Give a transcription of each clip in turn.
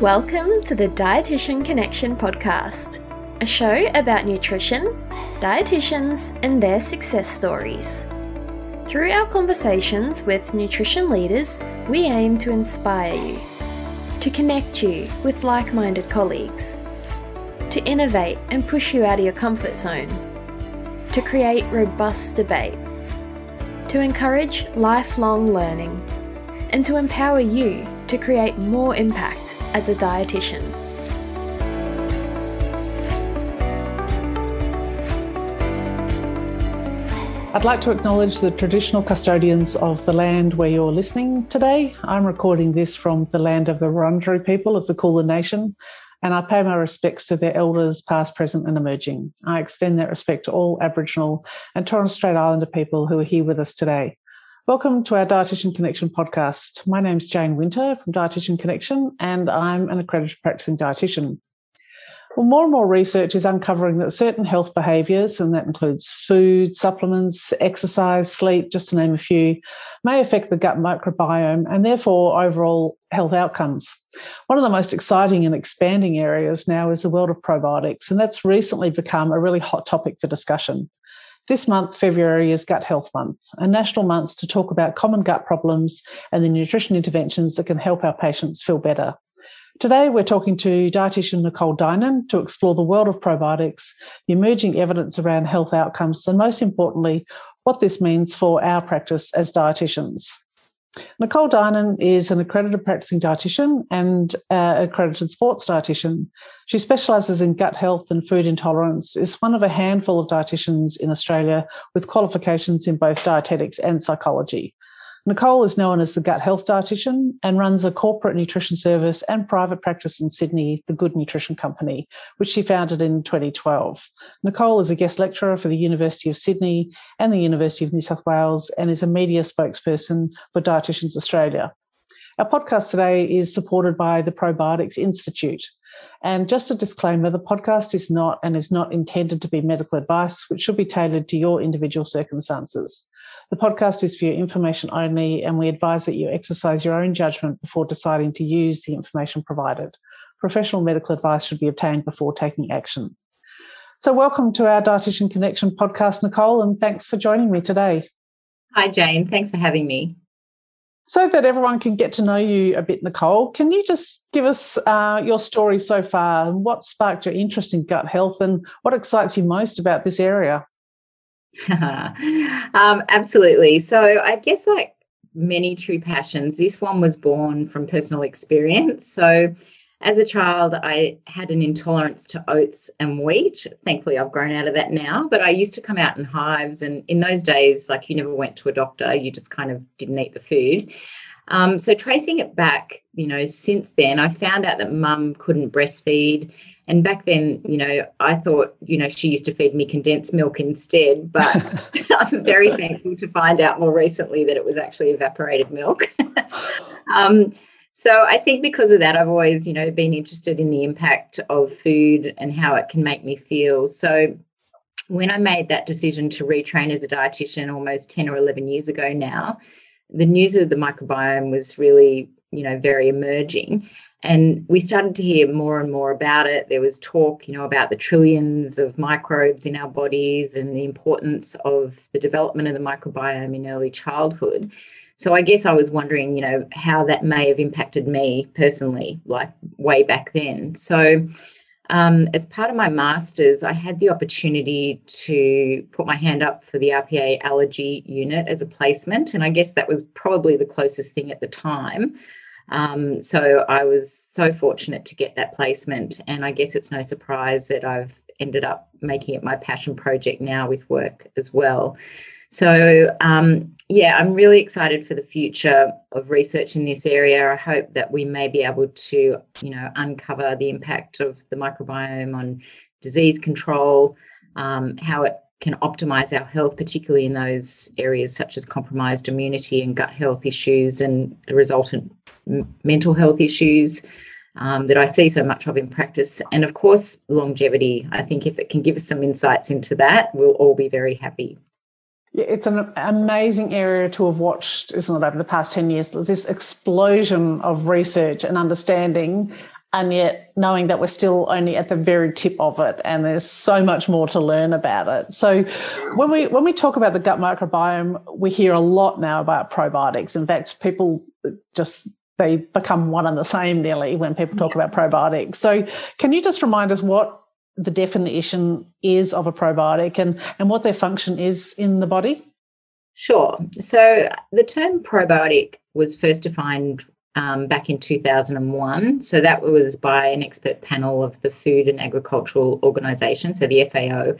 Welcome to the Dietitian Connection podcast, a show about nutrition, dietitians, and their success stories. Through our conversations with nutrition leaders, we aim to inspire you, to connect you with like minded colleagues, to innovate and push you out of your comfort zone, to create robust debate, to encourage lifelong learning, and to empower you to create more impact as a dietitian. I'd like to acknowledge the traditional custodians of the land where you're listening today. I'm recording this from the land of the Wurundjeri people of the Kulin Nation, and I pay my respects to their elders, past, present, and emerging. I extend that respect to all Aboriginal and Torres Strait Islander people who are here with us today. Welcome to our Dietitian Connection podcast. My name is Jane Winter from Dietitian Connection, and I'm an accredited practicing dietitian. Well, more and more research is uncovering that certain health behaviours, and that includes food, supplements, exercise, sleep, just to name a few, may affect the gut microbiome and therefore overall health outcomes. One of the most exciting and expanding areas now is the world of probiotics, and that's recently become a really hot topic for discussion. This month, February, is Gut Health Month, a national month to talk about common gut problems and the nutrition interventions that can help our patients feel better. Today, we're talking to dietitian Nicole Dynan to explore the world of probiotics, the emerging evidence around health outcomes, and most importantly, what this means for our practice as dietitians. Nicole Dynan is an accredited practicing dietitian and uh, accredited sports dietitian. She specialises in gut health and food intolerance, is one of a handful of dietitians in Australia with qualifications in both dietetics and psychology. Nicole is known as the gut health dietitian and runs a corporate nutrition service and private practice in Sydney, the Good Nutrition Company, which she founded in 2012. Nicole is a guest lecturer for the University of Sydney and the University of New South Wales and is a media spokesperson for Dietitians Australia. Our podcast today is supported by the Probiotics Institute. And just a disclaimer the podcast is not and is not intended to be medical advice, which should be tailored to your individual circumstances. The podcast is for your information only, and we advise that you exercise your own judgment before deciding to use the information provided. Professional medical advice should be obtained before taking action. So, welcome to our Dietitian Connection podcast, Nicole, and thanks for joining me today. Hi, Jane. Thanks for having me. So that everyone can get to know you a bit, Nicole, can you just give us uh, your story so far? What sparked your interest in gut health and what excites you most about this area? um, absolutely. So I guess like many true passions, this one was born from personal experience. So as a child, I had an intolerance to oats and wheat. Thankfully, I've grown out of that now. But I used to come out in hives, and in those days, like you never went to a doctor, you just kind of didn't eat the food. Um, so tracing it back, you know, since then, I found out that mum couldn't breastfeed and back then, you know, I thought, you know, she used to feed me condensed milk instead. But I'm very thankful to find out more recently that it was actually evaporated milk. um, so I think because of that, I've always, you know, been interested in the impact of food and how it can make me feel. So when I made that decision to retrain as a dietitian almost 10 or 11 years ago now, the news of the microbiome was really, you know, very emerging. And we started to hear more and more about it. There was talk, you know, about the trillions of microbes in our bodies and the importance of the development of the microbiome in early childhood. So I guess I was wondering, you know, how that may have impacted me personally, like way back then. So um, as part of my master's, I had the opportunity to put my hand up for the RPA allergy unit as a placement. And I guess that was probably the closest thing at the time. Um, so I was so fortunate to get that placement. And I guess it's no surprise that I've ended up making it my passion project now with work as well. So, um, yeah, I'm really excited for the future of research in this area. I hope that we may be able to, you know, uncover the impact of the microbiome on disease control, um, how it can optimize our health, particularly in those areas such as compromised immunity and gut health issues and the resultant m- mental health issues um, that I see so much of in practice. And of course, longevity. I think if it can give us some insights into that, we'll all be very happy. It's an amazing area to have watched, isn't it, over the past 10 years? This explosion of research and understanding and yet knowing that we're still only at the very tip of it and there's so much more to learn about it. So when we when we talk about the gut microbiome we hear a lot now about probiotics. In fact people just they become one and the same nearly when people talk about probiotics. So can you just remind us what the definition is of a probiotic and and what their function is in the body? Sure. So the term probiotic was first defined um, back in 2001. So that was by an expert panel of the Food and Agricultural Organization, so the FAO,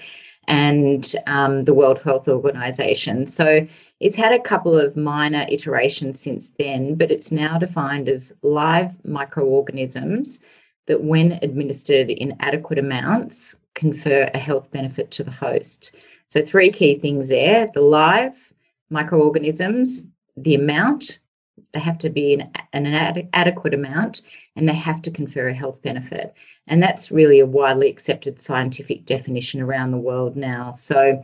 and um, the World Health Organization. So it's had a couple of minor iterations since then, but it's now defined as live microorganisms that, when administered in adequate amounts, confer a health benefit to the host. So, three key things there the live microorganisms, the amount, they have to be an, an ad- adequate amount and they have to confer a health benefit. And that's really a widely accepted scientific definition around the world now. So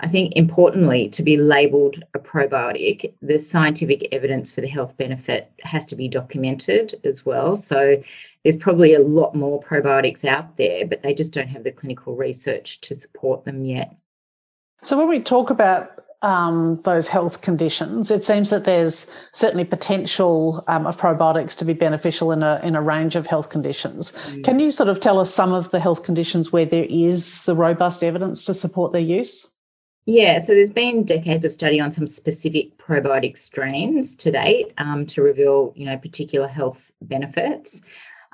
I think importantly, to be labeled a probiotic, the scientific evidence for the health benefit has to be documented as well. So there's probably a lot more probiotics out there, but they just don't have the clinical research to support them yet. So when we talk about um, those health conditions, it seems that there's certainly potential um, of probiotics to be beneficial in a in a range of health conditions. Mm. Can you sort of tell us some of the health conditions where there is the robust evidence to support their use? Yeah, so there's been decades of study on some specific probiotic strains to date um, to reveal, you know, particular health benefits.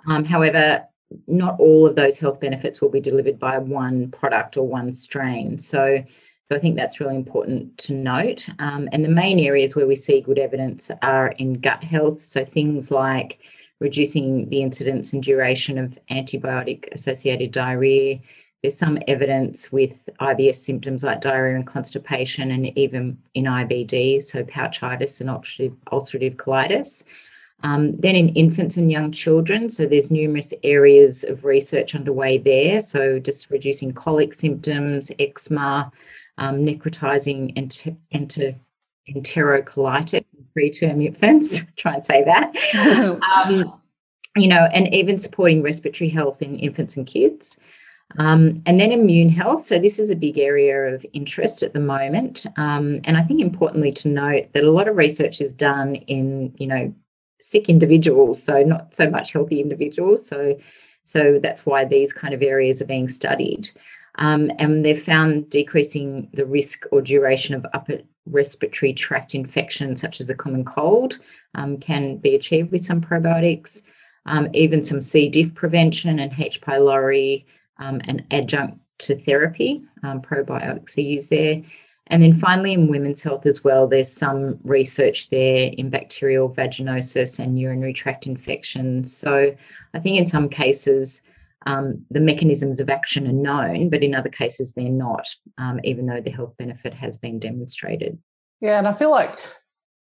Um, however, not all of those health benefits will be delivered by one product or one strain. So so I think that's really important to note. Um, and the main areas where we see good evidence are in gut health. So things like reducing the incidence and duration of antibiotic associated diarrhea. There's some evidence with IBS symptoms like diarrhea and constipation, and even in IBD, so pouchitis and ulcerative, colitis. Um, then in infants and young children, so there's numerous areas of research underway there. So just reducing colic symptoms, eczema, um, necrotizing enter, enter, enterocolitis, preterm infants, try and say that. um, you know, and even supporting respiratory health in infants and kids. Um, and then immune health. So, this is a big area of interest at the moment. Um, and I think importantly to note that a lot of research is done in, you know, sick individuals, so not so much healthy individuals. So, so that's why these kind of areas are being studied. Um, and they've found decreasing the risk or duration of upper respiratory tract infections, such as a common cold, um, can be achieved with some probiotics. Um, even some C. diff prevention and H. pylori um, and adjunct to therapy, um, probiotics are used there. And then finally, in women's health as well, there's some research there in bacterial vaginosis and urinary tract infections. So I think in some cases, um, the mechanisms of action are known, but in other cases they're not, um, even though the health benefit has been demonstrated. Yeah, and I feel like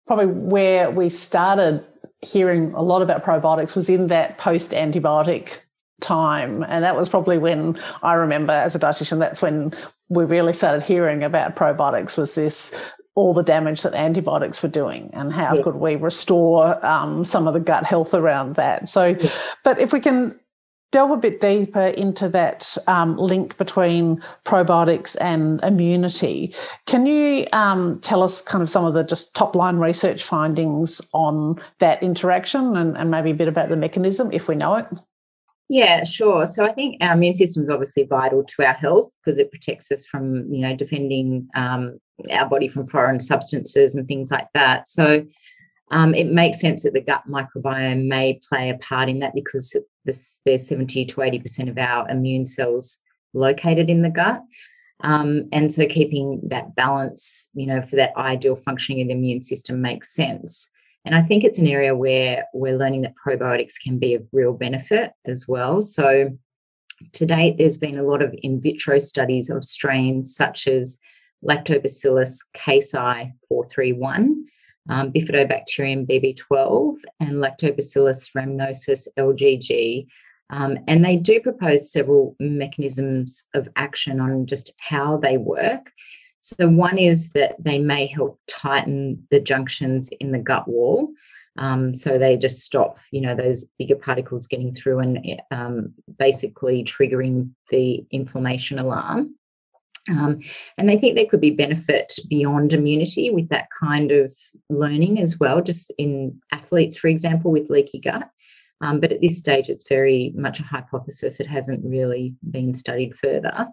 probably where we started hearing a lot about probiotics was in that post antibiotic time. And that was probably when I remember as a dietitian, that's when we really started hearing about probiotics was this all the damage that antibiotics were doing and how yeah. could we restore um, some of the gut health around that so yeah. but if we can delve a bit deeper into that um, link between probiotics and immunity. Can you um, tell us kind of some of the just top line research findings on that interaction and, and maybe a bit about the mechanism if we know it? Yeah, sure. So I think our immune system is obviously vital to our health because it protects us from, you know, defending um, our body from foreign substances and things like that. So um, it makes sense that the gut microbiome may play a part in that because there's 70 to 80% of our immune cells located in the gut. Um, and so keeping that balance, you know, for that ideal functioning of the immune system makes sense. And I think it's an area where we're learning that probiotics can be of real benefit as well. So to date, there's been a lot of in vitro studies of strains such as Lactobacillus casei 431 um, Bifidobacterium BB12 and Lactobacillus rhamnosus LGG. Um, and they do propose several mechanisms of action on just how they work. So, one is that they may help tighten the junctions in the gut wall. Um, so they just stop, you know, those bigger particles getting through and um, basically triggering the inflammation alarm. Um, and they think there could be benefit beyond immunity with that kind of learning as well, just in athletes, for example, with leaky gut. Um, but at this stage, it's very much a hypothesis. It hasn't really been studied further.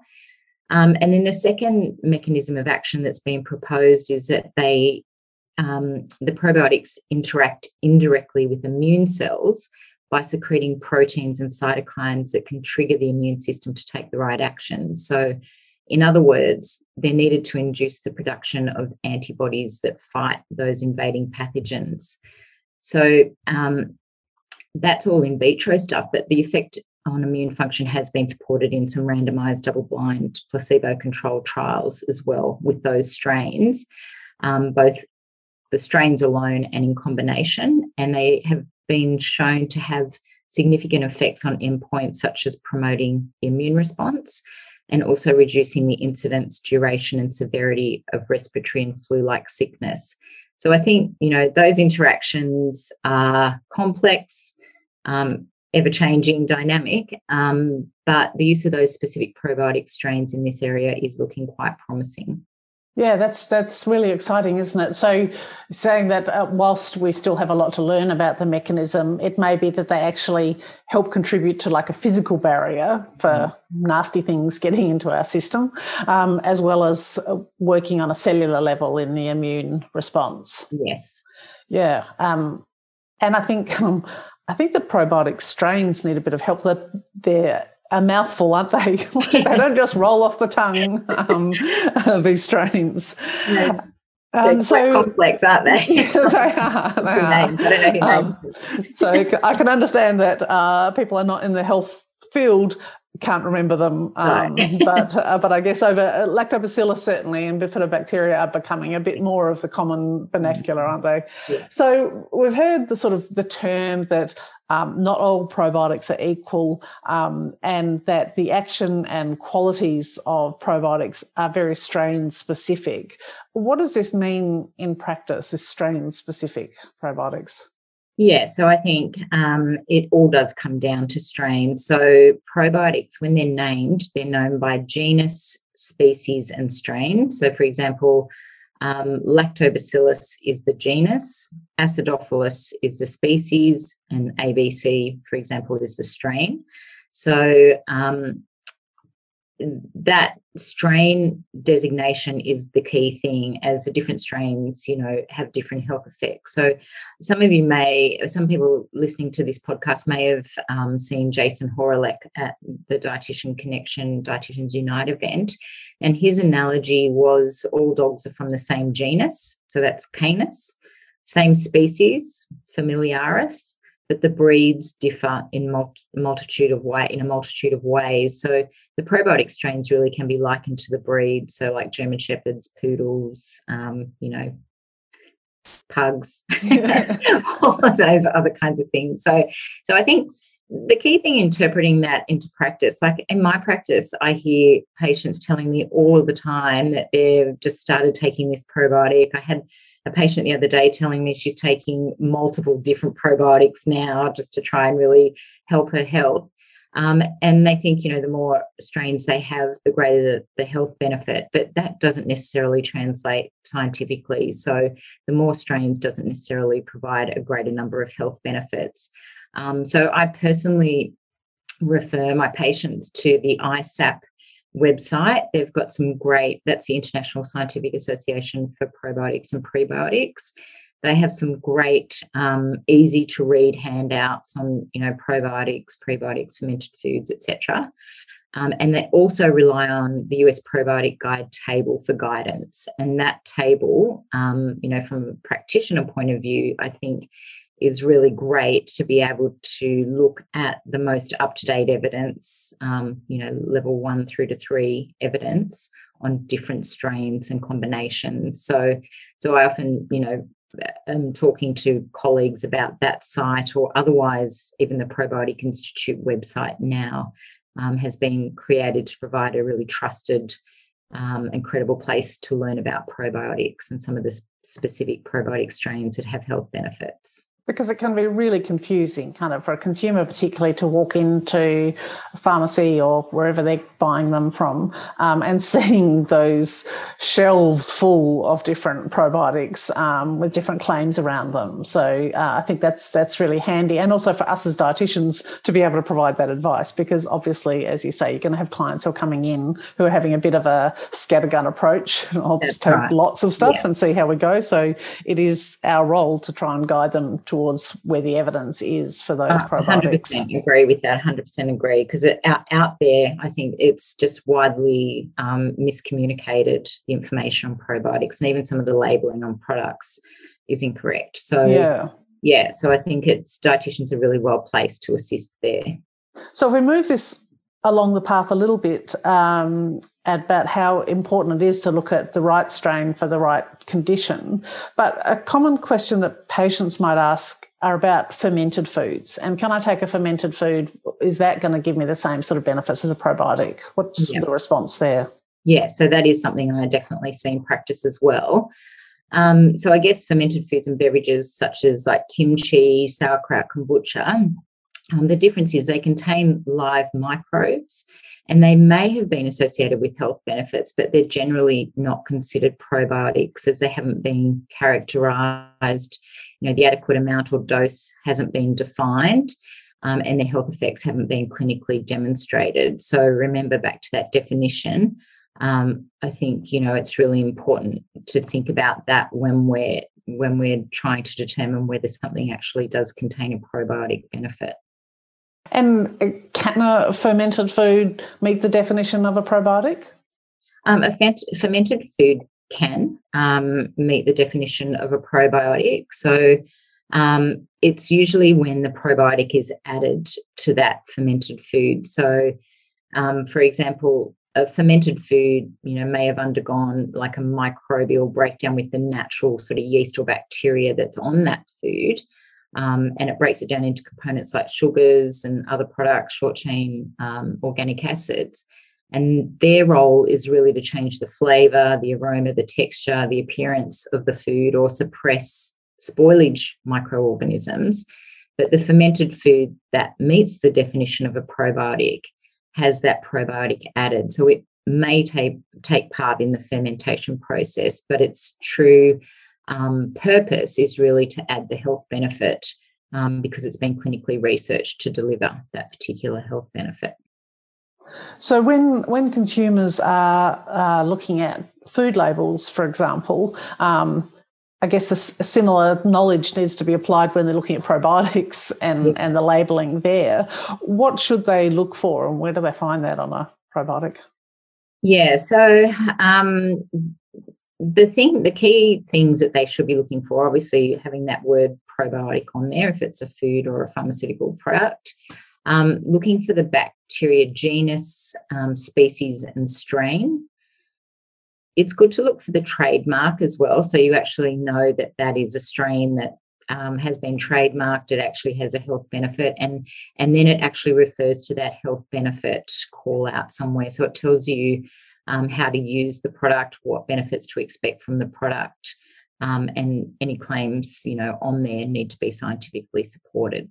Um, and then the second mechanism of action that's been proposed is that they um, the probiotics interact indirectly with immune cells by secreting proteins and cytokines that can trigger the immune system to take the right action. So, in other words, they're needed to induce the production of antibodies that fight those invading pathogens. So, um, that's all in vitro stuff, but the effect on immune function has been supported in some randomized double blind placebo controlled trials as well with those strains, um, both the strains alone and in combination. And they have been shown to have significant effects on endpoints such as promoting the immune response and also reducing the incidence, duration, and severity of respiratory and flu like sickness. So I think, you know, those interactions are complex, um, ever changing, dynamic, um, but the use of those specific probiotic strains in this area is looking quite promising. Yeah, that's that's really exciting, isn't it? So, saying that uh, whilst we still have a lot to learn about the mechanism, it may be that they actually help contribute to like a physical barrier for mm. nasty things getting into our system, um, as well as uh, working on a cellular level in the immune response. Yes. Yeah, um, and I think um, I think the probiotic strains need a bit of help. That they're a mouthful, aren't they? they don't just roll off the tongue. Um, uh, these strains. No. Um, so complex, aren't they? they are. They are. Names. I don't know who um, so I can understand that uh, people are not in the health field can't remember them, um, but uh, but I guess over uh, lactobacillus certainly and bifidobacteria are becoming a bit more of the common vernacular, aren't they? Yeah. So we've heard the sort of the term that um, not all probiotics are equal, um, and that the action and qualities of probiotics are very strain specific. What does this mean in practice? This strain specific probiotics? Yeah, so I think um, it all does come down to strain. So probiotics, when they're named, they're known by genus, species, and strain. So, for example, um, lactobacillus is the genus, acidophilus is the species, and ABC, for example, is the strain. So, um, that strain designation is the key thing as the different strains you know have different health effects. So some of you may some people listening to this podcast may have um, seen Jason Hawrelak at the dietitian connection dietitians unite event. And his analogy was all dogs are from the same genus. So that's canis same species familiaris but the breeds differ in multitude of way in a multitude of ways. So the probiotic strains really can be likened to the breed. So like German shepherds, poodles, um, you know, pugs, all of those other kinds of things. So so I think the key thing interpreting that into practice, like in my practice, I hear patients telling me all the time that they've just started taking this probiotic. I had a patient the other day telling me she's taking multiple different probiotics now just to try and really help her health. Um, and they think, you know, the more strains they have, the greater the, the health benefit. But that doesn't necessarily translate scientifically. So the more strains doesn't necessarily provide a greater number of health benefits. Um, so I personally refer my patients to the ISAPP website. They've got some great, that's the International Scientific Association for Probiotics and Prebiotics. They have some great, um, easy to read handouts on, you know, probiotics, prebiotics, fermented foods, etc. Um, and they also rely on the US Probiotic Guide table for guidance. And that table, um, you know, from a practitioner point of view, I think is really great to be able to look at the most up to date evidence, um, you know, level one through to three evidence on different strains and combinations. So, so I often, you know, am talking to colleagues about that site or otherwise, even the Probiotic Institute website now um, has been created to provide a really trusted um, incredible place to learn about probiotics and some of the specific probiotic strains that have health benefits. Because it can be really confusing kind of for a consumer particularly to walk into a pharmacy or wherever they're buying them from um, and seeing those shelves full of different probiotics um, with different claims around them so uh, i think that's that's really handy and also for us as dietitians to be able to provide that advice because obviously as you say you're going to have clients who are coming in who are having a bit of a scattergun approach i'll that's just take right. lots of stuff yeah. and see how we go so it is our role to try and guide them towards where the evidence is for those uh, probiotics. 100% agree with that. 100% agree because out, out there, I think it's just widely um, miscommunicated the information on probiotics and even some of the labeling on products is incorrect. So yeah, yeah. So I think it's dietitians are really well placed to assist there. So if we move this along the path a little bit um, about how important it is to look at the right strain for the right condition. But a common question that patients might ask are about fermented foods. And can I take a fermented food? Is that going to give me the same sort of benefits as a probiotic? What's the response there? Yeah, so that is something I definitely see in practice as well. Um, so I guess fermented foods and beverages such as like kimchi, sauerkraut, kombucha, um, the difference is they contain live microbes and they may have been associated with health benefits, but they're generally not considered probiotics as they haven't been characterized. You know, the adequate amount or dose hasn't been defined. Um, and the health effects haven't been clinically demonstrated. So remember back to that definition. Um, I think you know it's really important to think about that when we're when we're trying to determine whether something actually does contain a probiotic benefit. And can a fermented food meet the definition of a probiotic? Um, a fermented food can um, meet the definition of a probiotic. So um, it's usually when the probiotic is added to that fermented food. So, um, for example, a fermented food, you know, may have undergone like a microbial breakdown with the natural sort of yeast or bacteria that's on that food. Um, and it breaks it down into components like sugars and other products, short chain um, organic acids. And their role is really to change the flavor, the aroma, the texture, the appearance of the food or suppress spoilage microorganisms. But the fermented food that meets the definition of a probiotic has that probiotic added. So it may take, take part in the fermentation process, but its true um, purpose is really to add the health benefit um, because it's been clinically researched to deliver that particular health benefit. So when when consumers are uh, looking at food labels, for example, um, I guess the similar knowledge needs to be applied when they're looking at probiotics and, yeah. and the labeling there. What should they look for, and where do they find that on a probiotic? Yeah, so um, the thing, the key things that they should be looking for, obviously having that word probiotic on there if it's a food or a pharmaceutical product. Um, looking for the bacteria genus, um, species, and strain. It's good to look for the trademark as well, so you actually know that that is a strain that um, has been trademarked. It actually has a health benefit, and and then it actually refers to that health benefit call out somewhere. So it tells you um, how to use the product, what benefits to expect from the product, um, and any claims you know on there need to be scientifically supported.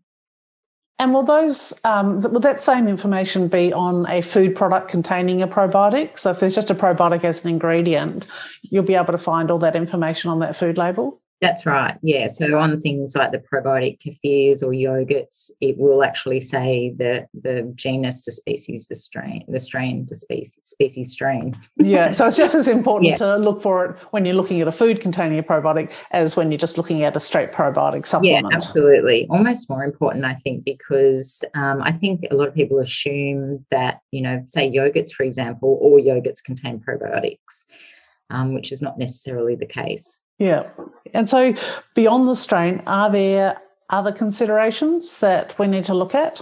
And will those um, will that same information be on a food product containing a probiotic? So if there's just a probiotic as an ingredient, you'll be able to find all that information on that food label. That's right. Yeah. So on things like the probiotic kefirs or yogurts, it will actually say the the genus, the species, the strain, the strain, the species, species strain. yeah. So it's just as important yeah. to look for it when you're looking at a food containing a probiotic as when you're just looking at a straight probiotic supplement. Yeah, absolutely. Almost more important, I think, because um, I think a lot of people assume that you know, say yogurts, for example, all yogurts contain probiotics, um, which is not necessarily the case. Yeah. And so, beyond the strain, are there other considerations that we need to look at?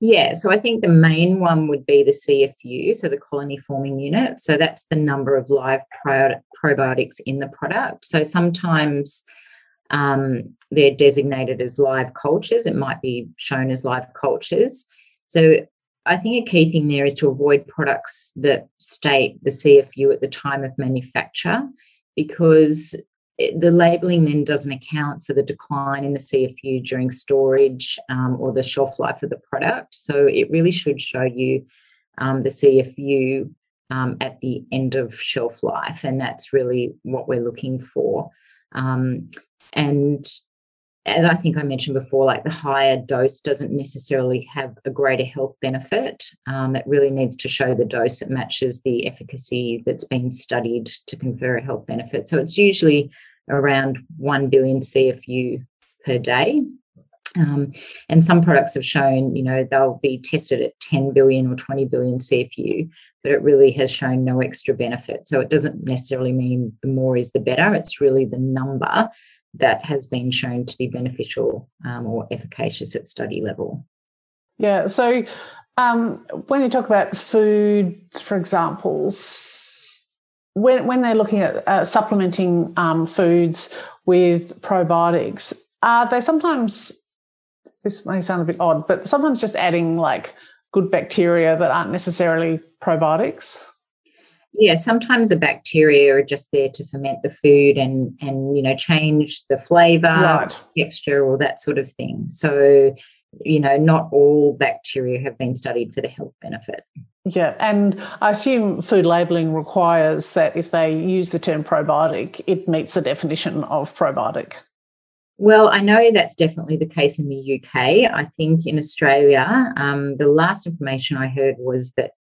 Yeah, so I think the main one would be the CFU, so the colony forming unit. So that's the number of live probiotics in the product. So sometimes um, they're designated as live cultures, it might be shown as live cultures. So I think a key thing there is to avoid products that state the CFU at the time of manufacture because the labeling then doesn't account for the decline in the CFU during storage um, or the shelf life of the product. So it really should show you um, the CFU um, at the end of shelf life, and that's really what we're looking for. Um, and as I think I mentioned before, like the higher dose doesn't necessarily have a greater health benefit. Um, it really needs to show the dose that matches the efficacy that's been studied to confer a health benefit. So it's usually around 1 billion CFU per day. Um, and some products have shown, you know, they'll be tested at 10 billion or 20 billion CFU, but it really has shown no extra benefit. So it doesn't necessarily mean the more is the better. It's really the number that has been shown to be beneficial um, or efficacious at study level. Yeah. So um, when you talk about food, for example, when, when they're looking at uh, supplementing um, foods with probiotics, are they sometimes, this may sound a bit odd, but sometimes just adding like good bacteria that aren't necessarily probiotics? Yeah sometimes the bacteria are just there to ferment the food and and you know change the flavor right. texture or that sort of thing so you know not all bacteria have been studied for the health benefit yeah and i assume food labeling requires that if they use the term probiotic it meets the definition of probiotic well, I know that's definitely the case in the UK. I think in Australia, um, the last information I heard was that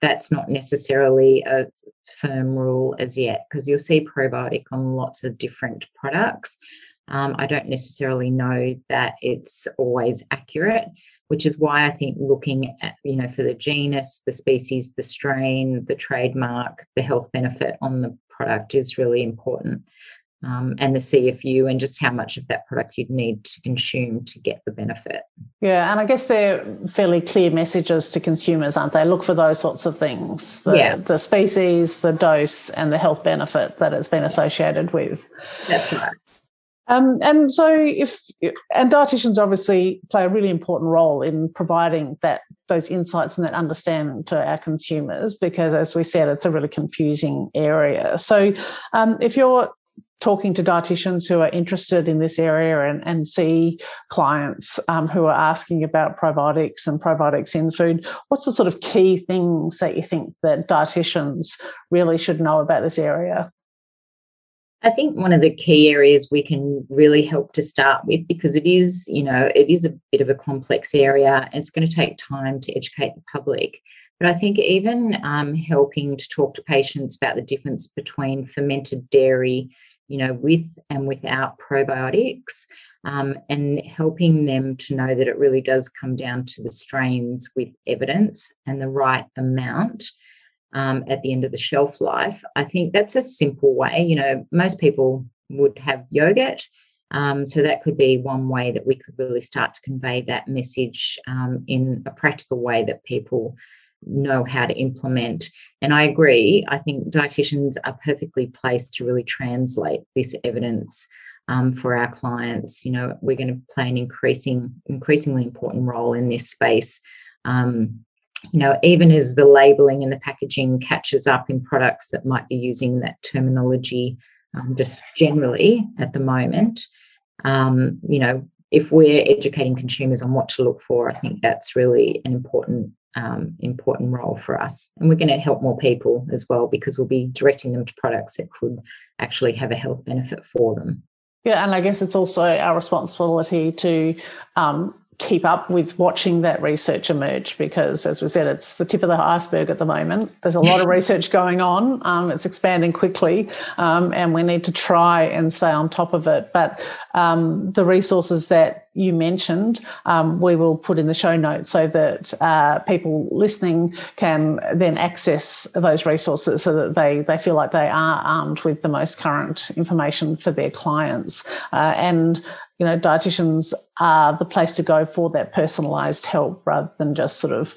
that's not necessarily a firm rule as yet because you'll see probiotic on lots of different products. Um, I don't necessarily know that it's always accurate, which is why I think looking at, you know, for the genus, the species, the strain, the trademark, the health benefit on the product is really important um, and the CFU and just how much of that product you'd need to consume to get the benefit. Yeah, and I guess they're fairly clear messages to consumers, aren't they? Look for those sorts of things. The, yeah. The species, the dose, and the health benefit that it's been associated with. That's right. Um, and so, if and dietitians obviously play a really important role in providing that those insights and that understanding to our consumers, because as we said, it's a really confusing area. So, um, if you're talking to dietitians who are interested in this area and, and see clients um, who are asking about probiotics and probiotics in food, what's the sort of key things that you think that dietitians really should know about this area? I think one of the key areas we can really help to start with because it is, you know, it is a bit of a complex area it's going to take time to educate the public. But I think even um, helping to talk to patients about the difference between fermented dairy you know, with and without probiotics, um, and helping them to know that it really does come down to the strains with evidence and the right amount um, at the end of the shelf life. I think that's a simple way. You know, most people would have yogurt. Um, so that could be one way that we could really start to convey that message um, in a practical way that people know how to implement. And I agree, I think dietitians are perfectly placed to really translate this evidence um, for our clients. You know, we're going to play an increasing, increasingly important role in this space. Um, you know, even as the labeling and the packaging catches up in products that might be using that terminology um, just generally at the moment, um, you know, if we're educating consumers on what to look for, I think that's really an important um, important role for us. And we're going to help more people as well because we'll be directing them to products that could actually have a health benefit for them. Yeah, and I guess it's also our responsibility to um, keep up with watching that research emerge because, as we said, it's the tip of the iceberg at the moment. There's a lot of research going on, um, it's expanding quickly, um, and we need to try and stay on top of it. But um, the resources that you mentioned, um, we will put in the show notes so that uh, people listening can then access those resources so that they, they feel like they are armed with the most current information for their clients. Uh, and you know, dietitians are the place to go for that personalized help rather than just sort of,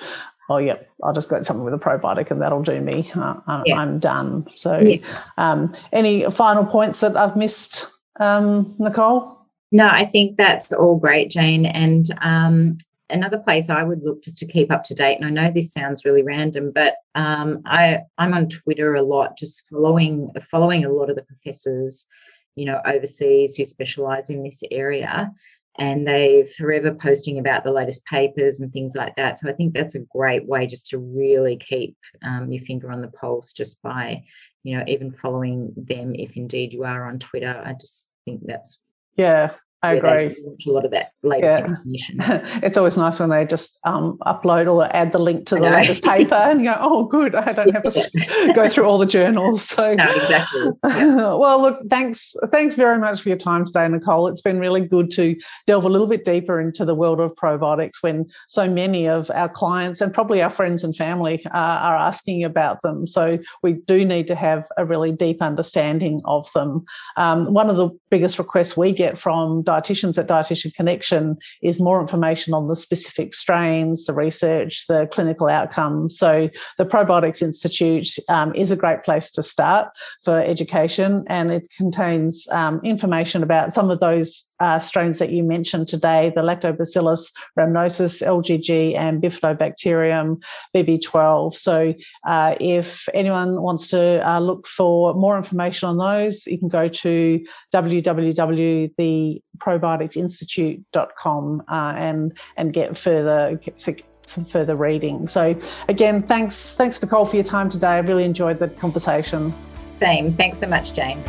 oh, yeah, I'll just get something with a probiotic and that'll do me. Uh, yeah. I'm done. So, yeah. um, any final points that I've missed, um, Nicole? No, I think that's all great, Jane. And um, another place I would look just to keep up to date, and I know this sounds really random, but um, I I'm on Twitter a lot, just following following a lot of the professors you know, overseas who specialize in this area and they're forever posting about the latest papers and things like that. So I think that's a great way just to really keep um, your finger on the pulse just by, you know, even following them if indeed you are on Twitter. I just think that's yeah, I agree. A lot of that latest yeah. information. it's always nice when they just um, upload or add the link to the latest paper and you go, oh, good, I don't have to go through all the journals. So no, exactly. Yeah. well, look, thanks, thanks very much for your time today, Nicole. It's been really good to delve a little bit deeper into the world of probiotics when so many of our clients and probably our friends and family uh, are asking about them. So we do need to have a really deep understanding of them. Um, one of the biggest requests we get from dietitians at Dietitian Connection is more information on the specific strains, the research, the clinical outcomes. So the Probiotics Institute um, is a great place to start for education, and it contains um, information about some of those uh, strains that you mentioned today: the Lactobacillus rhamnosus, LGG, and Bifidobacterium BB12. So uh, if anyone wants to uh, look for more information on those, you can go to www.the probioticsinstitute.com uh, and and get further get some further reading. So again, thanks thanks Nicole for your time today. I really enjoyed the conversation. Same. Thanks so much, Jane.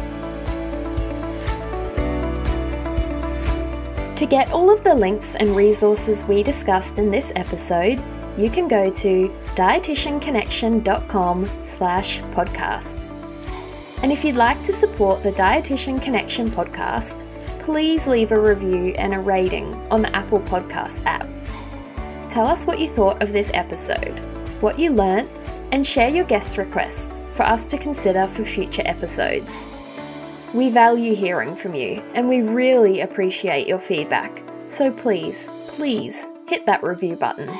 To get all of the links and resources we discussed in this episode, you can go to dietitianconnection.com slash podcasts. And if you'd like to support the Dietitian Connection podcast, please leave a review and a rating on the Apple Podcasts app. Tell us what you thought of this episode, what you learnt, and share your guest requests for us to consider for future episodes. We value hearing from you and we really appreciate your feedback, so please, please hit that review button.